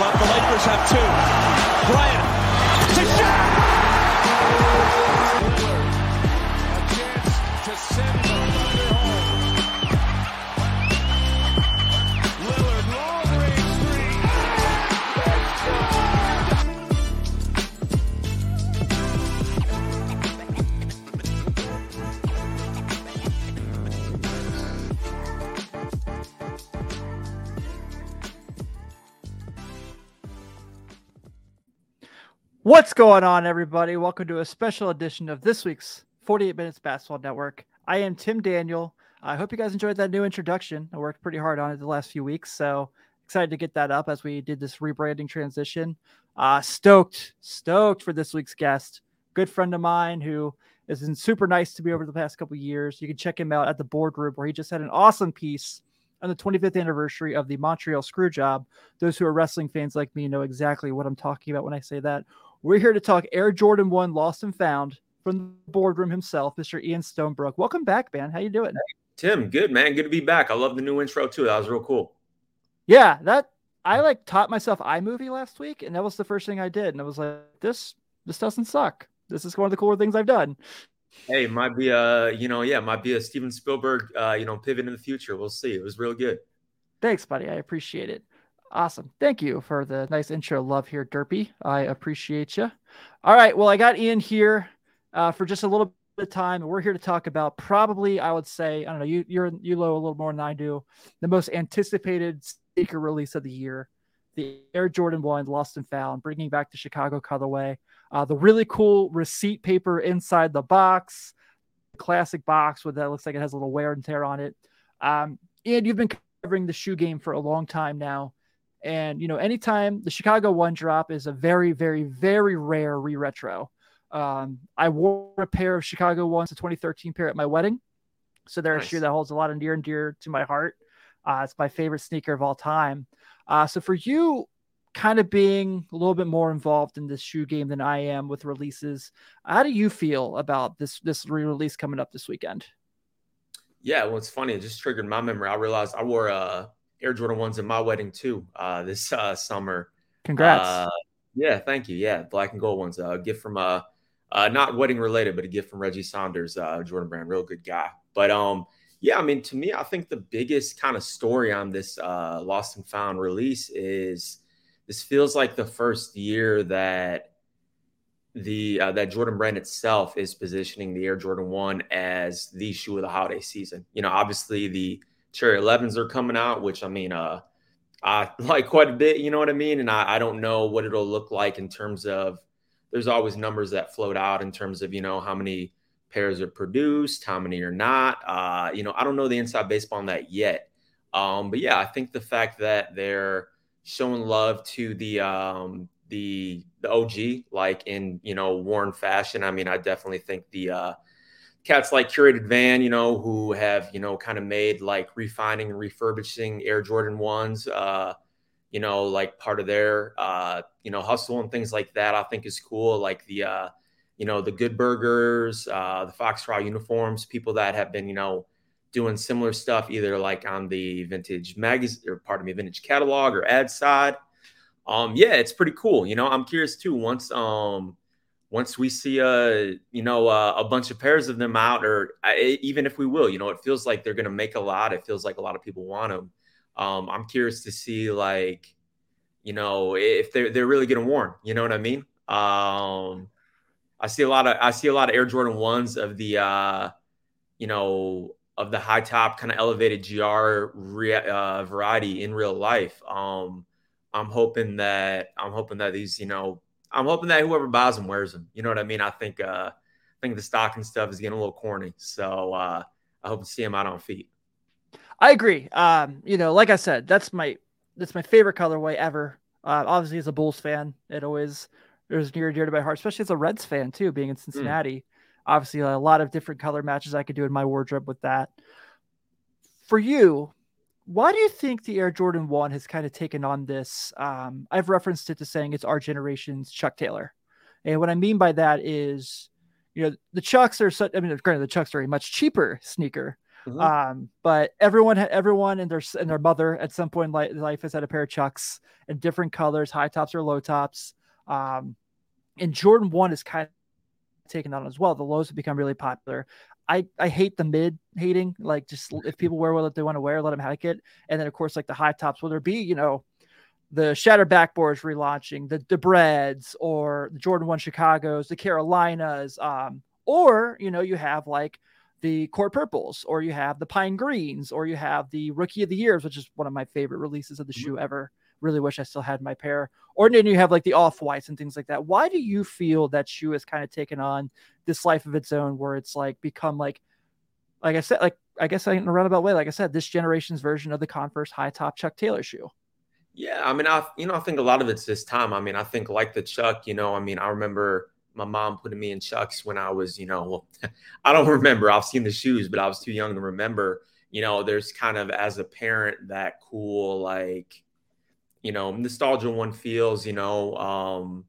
left. The Lakers have two. Bryant to Shaq. Going on, everybody? Welcome to a special edition of this week's 48 Minutes Basketball Network. I am Tim Daniel. I hope you guys enjoyed that new introduction. I worked pretty hard on it the last few weeks, so excited to get that up as we did this rebranding transition. Uh, stoked, stoked for this week's guest. Good friend of mine who has been super nice to me over the past couple years. You can check him out at the boardroom where he just had an awesome piece on the 25th anniversary of the Montreal Screwjob. Those who are wrestling fans like me know exactly what I'm talking about when I say that. We're here to talk Air Jordan 1 Lost and Found from the boardroom himself, Mr. Ian Stonebrook. Welcome back, man. How you doing? Tim, good man. Good to be back. I love the new intro too. That was real cool. Yeah, that I like taught myself iMovie last week, and that was the first thing I did. And I was like, this this doesn't suck. This is one of the cooler things I've done. Hey, might be a you know yeah, might be a Steven Spielberg uh, you know pivot in the future. We'll see. It was real good. Thanks, buddy. I appreciate it. Awesome. Thank you for the nice intro love here, Derpy. I appreciate you. All right. Well, I got Ian here uh, for just a little bit of time. We're here to talk about probably, I would say, I don't know, you you're you know a little more than I do, the most anticipated sneaker release of the year, the Air Jordan 1 Lost and Found, bringing back the Chicago colorway. Uh, the really cool receipt paper inside the box, classic box with that looks like it has a little wear and tear on it. Um, and you've been covering the shoe game for a long time now. And you know, anytime the Chicago One drop is a very, very, very rare re-retro. Um, I wore a pair of Chicago ones, a 2013 pair at my wedding. So they're Nice. a shoe that holds a lot of near and dear to my heart. Uh, it's my favorite sneaker of all time. Uh, so for you, kind of being a little bit more involved in this shoe game than I am with releases, how do you feel about this this re-release coming up this weekend? Yeah, well, it's funny. It just triggered my memory. I realized I wore uh, Air Jordan ones at my wedding too uh, this uh, summer. Congrats. Uh, yeah, thank you. Yeah, black and gold ones. Uh, a gift from uh, uh, not wedding related, but a gift from Reggie Saunders, uh, Jordan Brand, real good guy. But um, yeah, I mean, to me, I think the biggest kind of story on this uh, Lost and Found release is this feels like the first year that the uh, that Jordan Brand itself is positioning the Air Jordan One as the shoe of the holiday season. You know, obviously the Cherry 11s are coming out, which I mean, uh, I like quite a bit. You know what I mean? And I, I don't know what it'll look like in terms of. There's always numbers that float out in terms of you know how many pairs are produced, how many are not. Uh, you know, I don't know the inside baseball on that yet. Um, but yeah, I think the fact that they're showing love to the um, the the OG, like in you know worn fashion. I mean, I definitely think the uh, cats like curated van, you know, who have you know kind of made like refining and refurbishing Air Jordan ones, uh, you know, like part of their uh, you know hustle and things like that. I think is cool. Like the uh, you know the Good Burgers, uh, the Foxtrot uniforms, people that have been you know doing similar stuff either like on the vintage magazine or pardon me vintage catalog or ad side um yeah it's pretty cool you know i'm curious too once um once we see uh you know uh, a bunch of pairs of them out or uh, even if we will you know it feels like they're gonna make a lot. It feels like a lot of people want them um i'm curious to see like you know if they're they're really getting worn you know what i mean? Um i see a lot of i see a lot of air jordan ones of the uh you know of the high top kind of elevated gr re- uh, variety in real life. Um i'm hoping that i'm hoping that these you know i'm hoping that whoever buys them wears them you know what i mean i think uh i think the stocking stuff is getting a little corny so uh i hope to see them out on feet I agree. Um, you know, like I said, that's my that's my favorite colorway ever. Uh, obviously, as a Bulls fan, it always it was near and dear to my heart, especially as a Reds fan too, being in Cincinnati. Obviously, a lot of different color matches I could do in my wardrobe with that. For you, why do you think the Air Jordan One has kind of taken on this? Um, I've referenced it to saying it's our generation's Chuck Taylor, and what I mean by that is, you know, the Chucks are such. I mean, granted, the Chucks are a much cheaper sneaker, Mm-hmm. Um, but everyone, everyone and their and their mother at some point in life has had a pair of Chucks in different colors, high tops or low tops. Um, and Jordan One is kind taken on as well. The lows have become really popular. I, I hate the mid hating, like just if people wear what they want to wear, let them hack it. And then of course, like the high tops, will there be, you know, the Shattered Backboards relaunching, the the Breds or the Jordan One Chicago's, the Carolinas, um, or you know, you have like the Court Purples, or you have the Pine Greens, or you have the Rookie of the Years, which is one of my favorite releases of the mm-hmm. shoe ever. Really wish I still had my pair. Or then you have like the off whites and things like that. Why do you feel that shoe has kind of taken on this life of its own, where it's like become like, like I said, like I guess in a roundabout way, like I said, this generation's version of the Converse high top Chuck Taylor shoe. Yeah, I mean, I you know I think a lot of it's this time. I mean, I think like the Chuck, you know, I mean, I remember my mom putting me in Chucks when I was, you know, I don't remember. I've seen the shoes, but I was too young to remember. You know, there's kind of as a parent that cool, like, you know, nostalgia one feels, you know, um,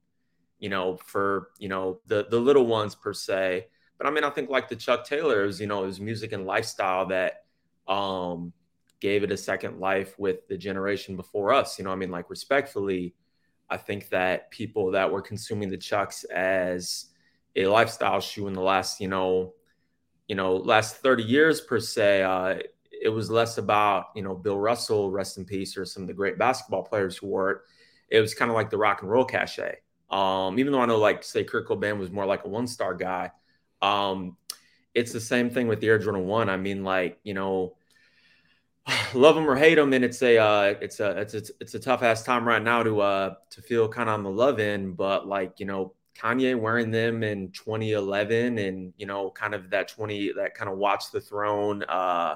you know, for you know the the little ones per se. But I mean, I think like the Chuck Taylors, you know, his music and lifestyle that um gave it a second life with the generation before us. You know, I mean, like respectfully, I think that people that were consuming the Chucks as a lifestyle shoe in the last, you know, you know, last 30 years per se, uh, it was less about, you know, Bill Russell, rest in peace, or some of the great basketball players who wore it. It was kind of like the rock and roll cachet. Um, even though I know, like, say, Kurt Cobain was more like a one star guy. Um, it's the same thing with the Air Jordan 1. I mean, like, you know, love them or hate them, and it's a uh, it's a it's a, it's a tough ass time right now to uh to feel kind of on the love end. But like you know, Kanye wearing them in 2011, and you know, kind of that 20 that kind of watch the throne, uh,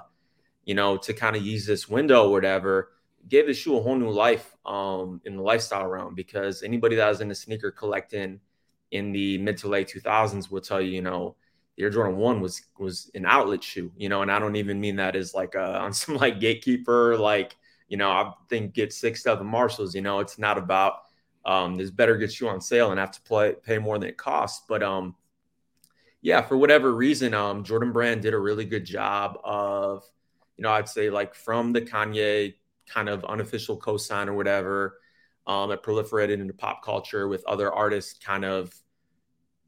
you know, to kind of use this window or whatever, gave the shoe a whole new life um in the lifestyle realm because anybody that was in the sneaker collecting in the mid to late 2000s will tell you, you know the Air Jordan One was was an outlet shoe, you know, and I don't even mean that as like a, on some like gatekeeper, like you know, I think get six of the Marshalls, you know, it's not about um, there's better good shoe on sale and have to play pay more than it costs, but um, yeah, for whatever reason, um, Jordan Brand did a really good job of, you know, I'd say like from the Kanye kind of unofficial cosign or whatever, um, it proliferated into pop culture with other artists kind of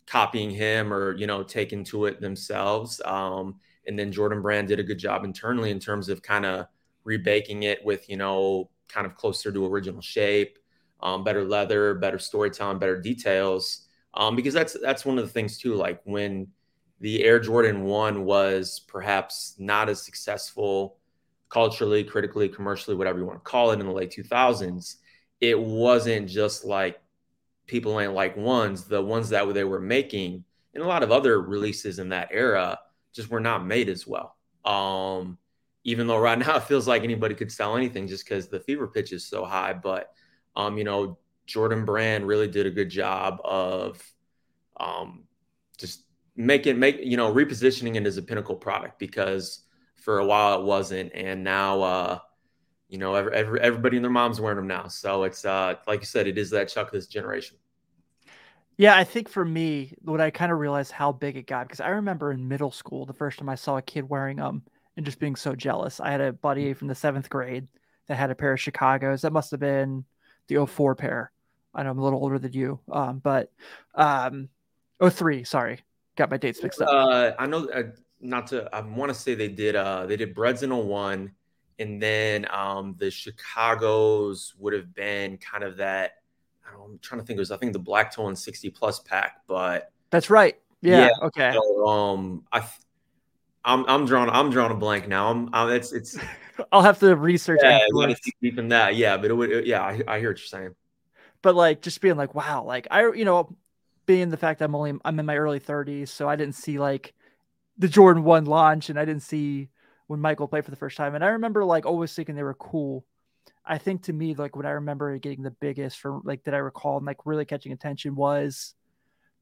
copying him or you know taking to it themselves. Um, and then Jordan Brand did a good job internally in terms of kind of rebaking it with you know kind of closer to original shape, um, better leather, better storytelling, better details. Um, because that's that's one of the things too. Like when the Air Jordan One was perhaps not as successful culturally, critically, commercially, whatever you want to call it, in the late 2000s, it wasn't just like people ain't like ones, the ones that they were making and a lot of other releases in that era just were not made as well. Um, even though right now it feels like anybody could sell anything just because the fever pitch is so high. But um, you know, Jordan Brand really did a good job of um, just making make you know repositioning it as a pinnacle product because for a while it wasn't, and now uh, you know, every, every, everybody and their mom's wearing them now. So it's uh, like you said, it is that Chuck this generation. Yeah, I think for me, what I kind of realized how big it got because I remember in middle school the first time I saw a kid wearing them and just being so jealous. I had a buddy mm. from the seventh grade that had a pair of Chicago's. That must have been the 04 pair. I know I'm a little older than you, um, but um, 03, sorry, got my dates mixed up. Uh, I know, uh, not to, I want to say they did, uh, they did Breds in a 01 and then um, the Chicago's would have been kind of that. I am trying to think. It was I think the Black Toe 60 plus pack, but that's right. Yeah. yeah okay. So, um, I, I'm I'm drawing I'm drawing a blank now. I'm, I'm it's it's. I'll have to research. Yeah, deep in that. Yeah, but it would. It, yeah, I, I hear what you're saying. But like, just being like, wow, like I, you know, being the fact I'm only I'm in my early 30s, so I didn't see like the Jordan One launch, and I didn't see when Michael played for the first time. And I remember like always thinking they were cool. I think to me, like what I remember getting the biggest for like that I recall and like really catching attention was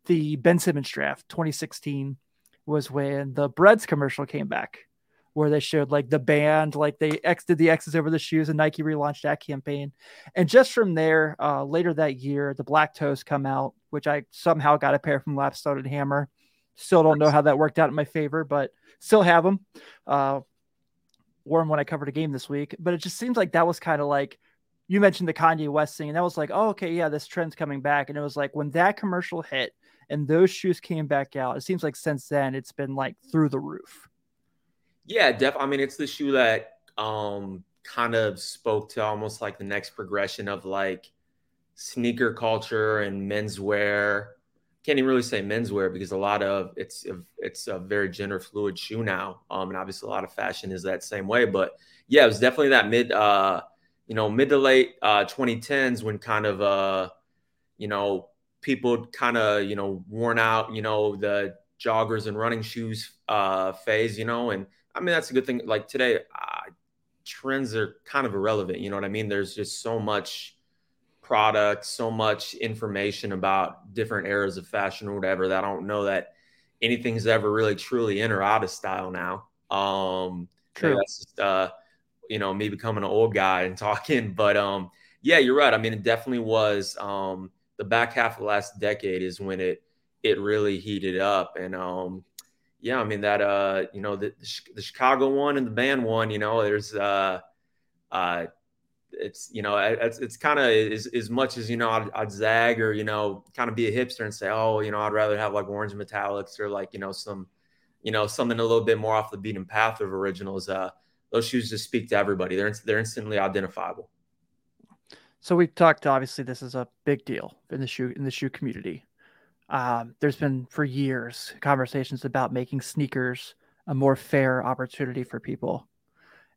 the Ben Simmons draft 2016 was when the Breds commercial came back where they showed like the band, like they X did the X's over the shoes and Nike relaunched that campaign. And just from there, uh, later that year, the Black Toes come out, which I somehow got a pair from Lapstone and Hammer. Still don't know how that worked out in my favor, but still have them. Uh, wore them when I covered a game this week, but it just seems like that was kind of like you mentioned the Kanye West thing, and that was like, oh, okay, yeah, this trend's coming back. And it was like when that commercial hit and those shoes came back out, it seems like since then it's been like through the roof. Yeah, def. I mean, it's the shoe that um kind of spoke to almost like the next progression of like sneaker culture and menswear. Can't even really say menswear because a lot of it's a, it's a very gender fluid shoe now. Um, and obviously a lot of fashion is that same way. But yeah, it was definitely that mid uh you know, mid to late uh, 2010s when kind of, uh, you know, people kind of, you know, worn out, you know, the joggers and running shoes uh, phase, you know, and I mean, that's a good thing. Like today, uh, trends are kind of irrelevant. You know what I mean? There's just so much product, so much information about different eras of fashion or whatever that I don't know that anything's ever really truly in or out of style now. Um, True. That's just, uh, you know me becoming an old guy and talking but um yeah you're right i mean it definitely was um the back half of the last decade is when it it really heated up and um yeah i mean that uh you know the, the chicago one and the band one you know there's uh uh it's you know it's it's kind of as, as much as you know I'd, I'd, zag or you know kind of be a hipster and say oh you know I'd rather have like orange metallics or like you know some you know something a little bit more off the beaten path of originals uh those shoes just speak to everybody. They're they're instantly identifiable. So we've talked. Obviously, this is a big deal in the shoe in the shoe community. Um, there's been for years conversations about making sneakers a more fair opportunity for people,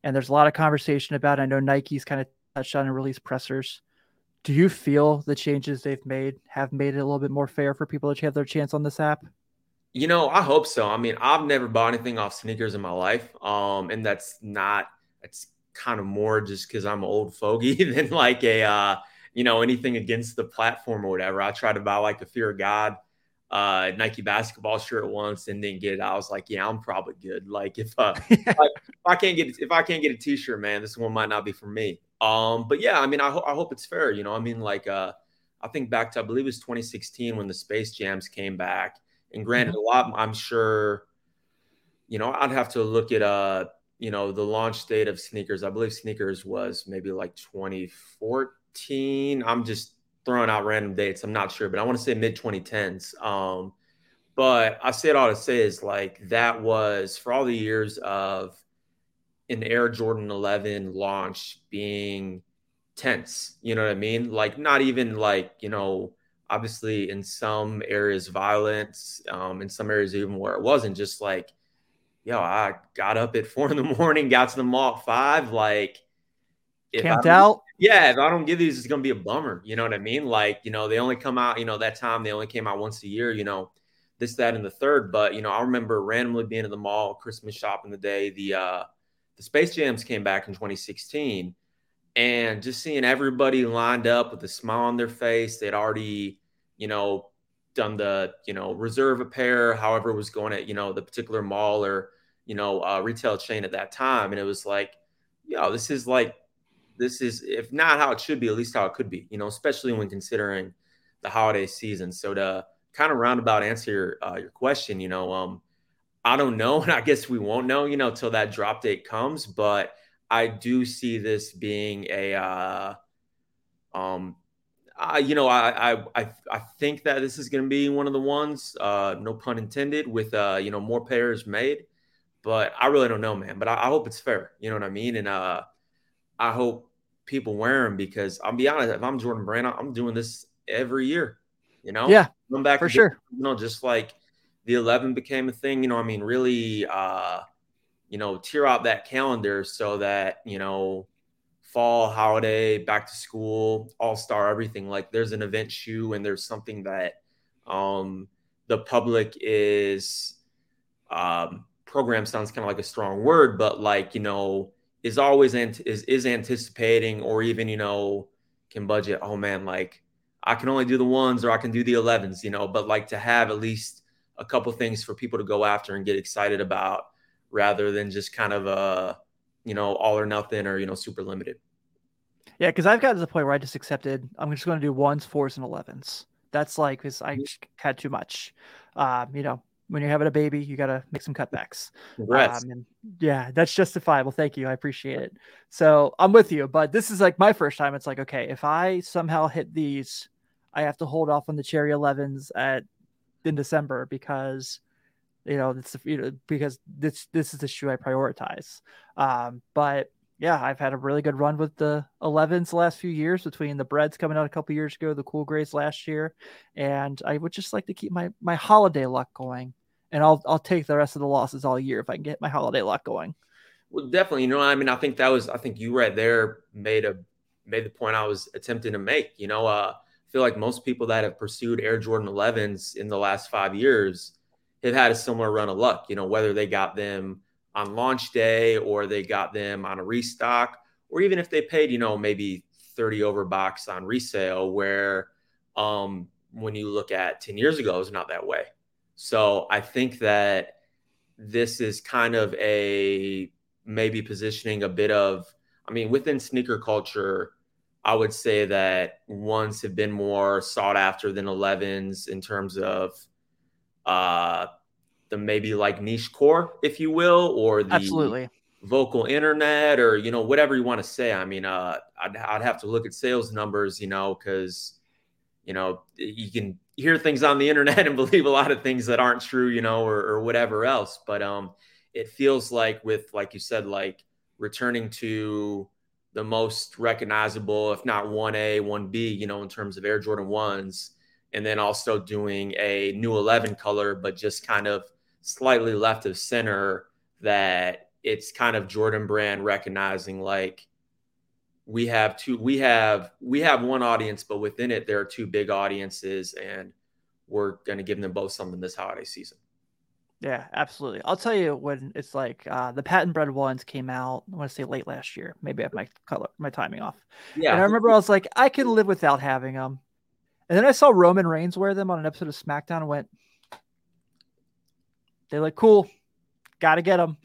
and there's a lot of conversation about. I know Nike's kind of touched on and released pressers. Do you feel the changes they've made have made it a little bit more fair for people to have their chance on this app? You know, I hope so. I mean, I've never bought anything off sneakers in my life. Um, and that's not it's kind of more just because I'm an old fogey than like a uh, you know, anything against the platform or whatever. I tried to buy like a fear of God uh Nike basketball shirt once and didn't get it. I was like, yeah, I'm probably good. Like if uh like, if I can't get if I can't get a t-shirt, man, this one might not be for me. Um, but yeah, I mean, I hope I hope it's fair. You know, I mean, like uh I think back to I believe it was 2016 when the Space Jams came back and granted, mm-hmm. a lot, I'm sure, you know, I'd have to look at, uh, you know, the launch date of sneakers. I believe sneakers was maybe like 2014. I'm just throwing out random dates. I'm not sure, but I want to say mid 2010s. Um, but I say it all to say is like that was for all the years of an Air Jordan 11 launch being tense. You know what I mean? Like not even like, you know, obviously in some areas violence um, in some areas even where it wasn't just like yo i got up at four in the morning got to the mall at five like camped out? Yeah if i don't get these it's gonna be a bummer you know what i mean? Like you know they only come out you know that time they only came out once a year you know this that and the third but you know i remember randomly being in the mall christmas shopping the day the uh the space jams came back in 2016 and just seeing everybody lined up with a smile on their face they'd already you know done the you know reserve a pair however it was going at you know the particular mall or you know uh, retail chain at that time and it was like yo this is like this is if not how it should be at least how it could be you know especially when considering the holiday season so to kind of roundabout answer your uh, your question you know um i don't know and i guess we won't know you know till that drop date comes but I do see this being a, uh, um, uh, you know, I, I I think that this is going to be one of the ones, uh, no pun intended, with uh, you know more pairs made. But I really don't know, man. But I, I hope it's fair. You know what I mean? And uh, I hope people wear them because I'll be honest, if I'm Jordan Brand, I'm doing this every year. You know, yeah, come back for sure. You know, just like the 11 became a thing. You know, I mean, really. uh you know, tear out that calendar so that, you know, fall, holiday, back to school, all star, everything. Like there's an event shoe and there's something that um, the public is um, program sounds kind of like a strong word, but like, you know, is always ant- is, is anticipating or even, you know, can budget, oh man, like I can only do the ones or I can do the 11s, you know, but like to have at least a couple things for people to go after and get excited about rather than just kind of a you know all or nothing or you know super limited. Yeah, because I've got to the point where I just accepted I'm just going to do ones, fours, and elevens. That's like because I mm-hmm. had too much. Um, you know, when you're having a baby, you got to make some cutbacks. Congrats. Um, yeah, that's justifiable. Thank you. I appreciate it. So I'm with you, but this is like my first time. It's like, okay, if I somehow hit these, I have to hold off on the cherry 11s at in December because you know it's you know because this this is the shoe I prioritize. Um, but yeah, I've had a really good run with the 11s the last few years between the breds coming out a couple years ago, the cool grays last year, and I would just like to keep my my holiday luck going. And I'll I'll take the rest of the losses all year if I can get my holiday luck going. Well, definitely. You know, I mean, I think that was I think you right there made a made the point I was attempting to make. You know, uh, I feel like most people that have pursued Air Jordan 11s in the last five years have had a similar run of luck. You know, whether they got them on launch day or they got them on a restock, or even if they paid, you know, maybe 30 over box on resale, where um, when you look at 10 years ago, it's not that way. So I think that this is kind of a maybe positioning a bit of, I mean, within sneaker culture, I would say that ones have been more sought after than 11s in terms of uh, the maybe like niche core, if you will, or the Absolutely. vocal internet, or you know whatever you want to say. I mean, uh, I'd, I'd have to look at sales numbers, you know, because you know you can hear things on the internet and believe a lot of things that aren't true, you know, or, or whatever else. But um, it feels like with like you said, like returning to the most recognizable, if not one A, one B, you know, in terms of Air Jordan ones, and then also doing a new 11 color, but just kind of slightly left of center that it's kind of Jordan brand recognizing like we have two we have we have one audience but within it there are two big audiences and we're going to give them both something this holiday season Yeah, absolutely. I'll tell you when it's like uh, the patent bred ones came out. I want to say late last year. Maybe I have my color, my timing off. yeah And I remember I was like, I can live without having them. And then I saw Roman Reigns wear them on an episode of SmackDown and went, they look cool. Got to get them.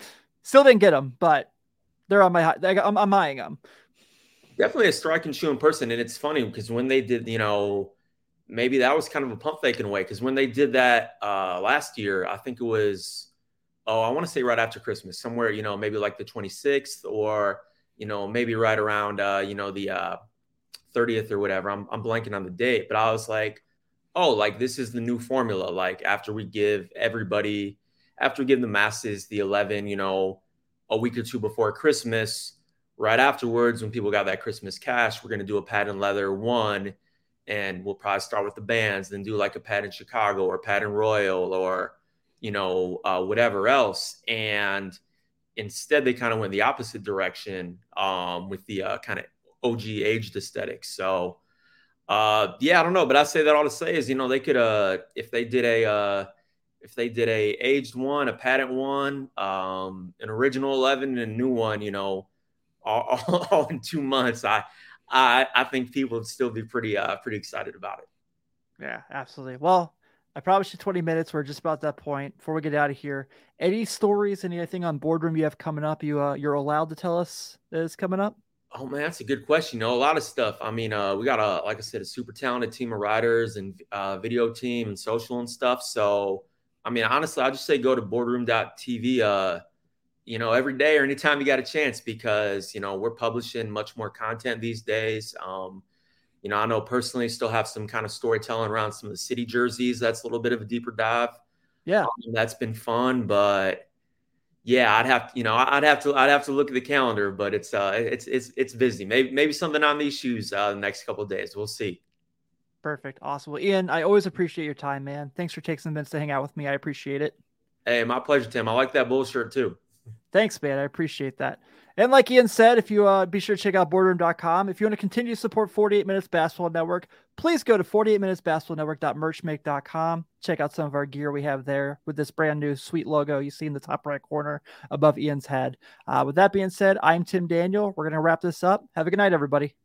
Still didn't get them, but they're on my. I'm, I'm eyeing them. definitely a striking shoe in person and it's funny because when they did you know maybe that was kind of a pump fake in a way because when they did that uh last year i think it was oh i want to say right after christmas somewhere you know maybe like the 26th or you know maybe right around uh you know the uh 30th or whatever i'm, I'm blanking on the date but i was like oh like this is the new formula like after we give everybody after giving the masses the 11 you know a week or two before christmas right afterwards when people got that christmas cash we're going to do a patent leather one and we'll probably start with the bands then do like a patent chicago or patent royal or you know uh, whatever else. And instead they kind of went the opposite direction um, with the uh, kind of og aged aesthetic. So uh, yeah i don't know but i say that all to say is you know they could uh if they did a uh if they did a aged one a patent one um an original 11 and a new one you know all, all, all in two months, I, I, I think people would still be pretty, uh, pretty excited about it. Yeah, absolutely. Well, I promised you 20 minutes. We're just about that point. Before we get out of here, any stories, anything on boardroom you have coming up? You uh, you're allowed to tell us that is coming up. Oh man, that's a good question. You know, a lot of stuff. I mean, uh, we got a, like I said, a super talented team of writers and uh, video team and social and stuff. So, I mean, honestly, I just say go to boardroom.tv. Uh, you know, every day or anytime you got a chance because, you know, we're publishing much more content these days. Um, you know, I know personally still have some kind of storytelling around some of the city jerseys. That's a little bit of a deeper dive. Yeah. Um, that's been fun, but yeah, I'd have, you know, I'd have to, I'd have to look at the calendar, but it's, uh, it's, it's, it's busy. Maybe, maybe something on these shoes, uh, the next couple days. We'll see. Perfect. Awesome. Well, Ian, I always appreciate your time, man. Thanks for taking some minutes to hang out with me. I appreciate it. Hey, my pleasure, Tim. I like that bull shirt too. Thanks, man. I appreciate that. And like Ian said, if you uh, be sure to check out boardroom.com. If you want to continue to support 48 Minutes Basketball Network, please go to 48minutesbasketballnetwork.merchmake.com. Check out some of our gear we have there with this brand new sweet logo you see in the top right corner above Ian's head. Uh, with that being said, I'm Tim Daniel. We're going to wrap this up. Have a good night, everybody.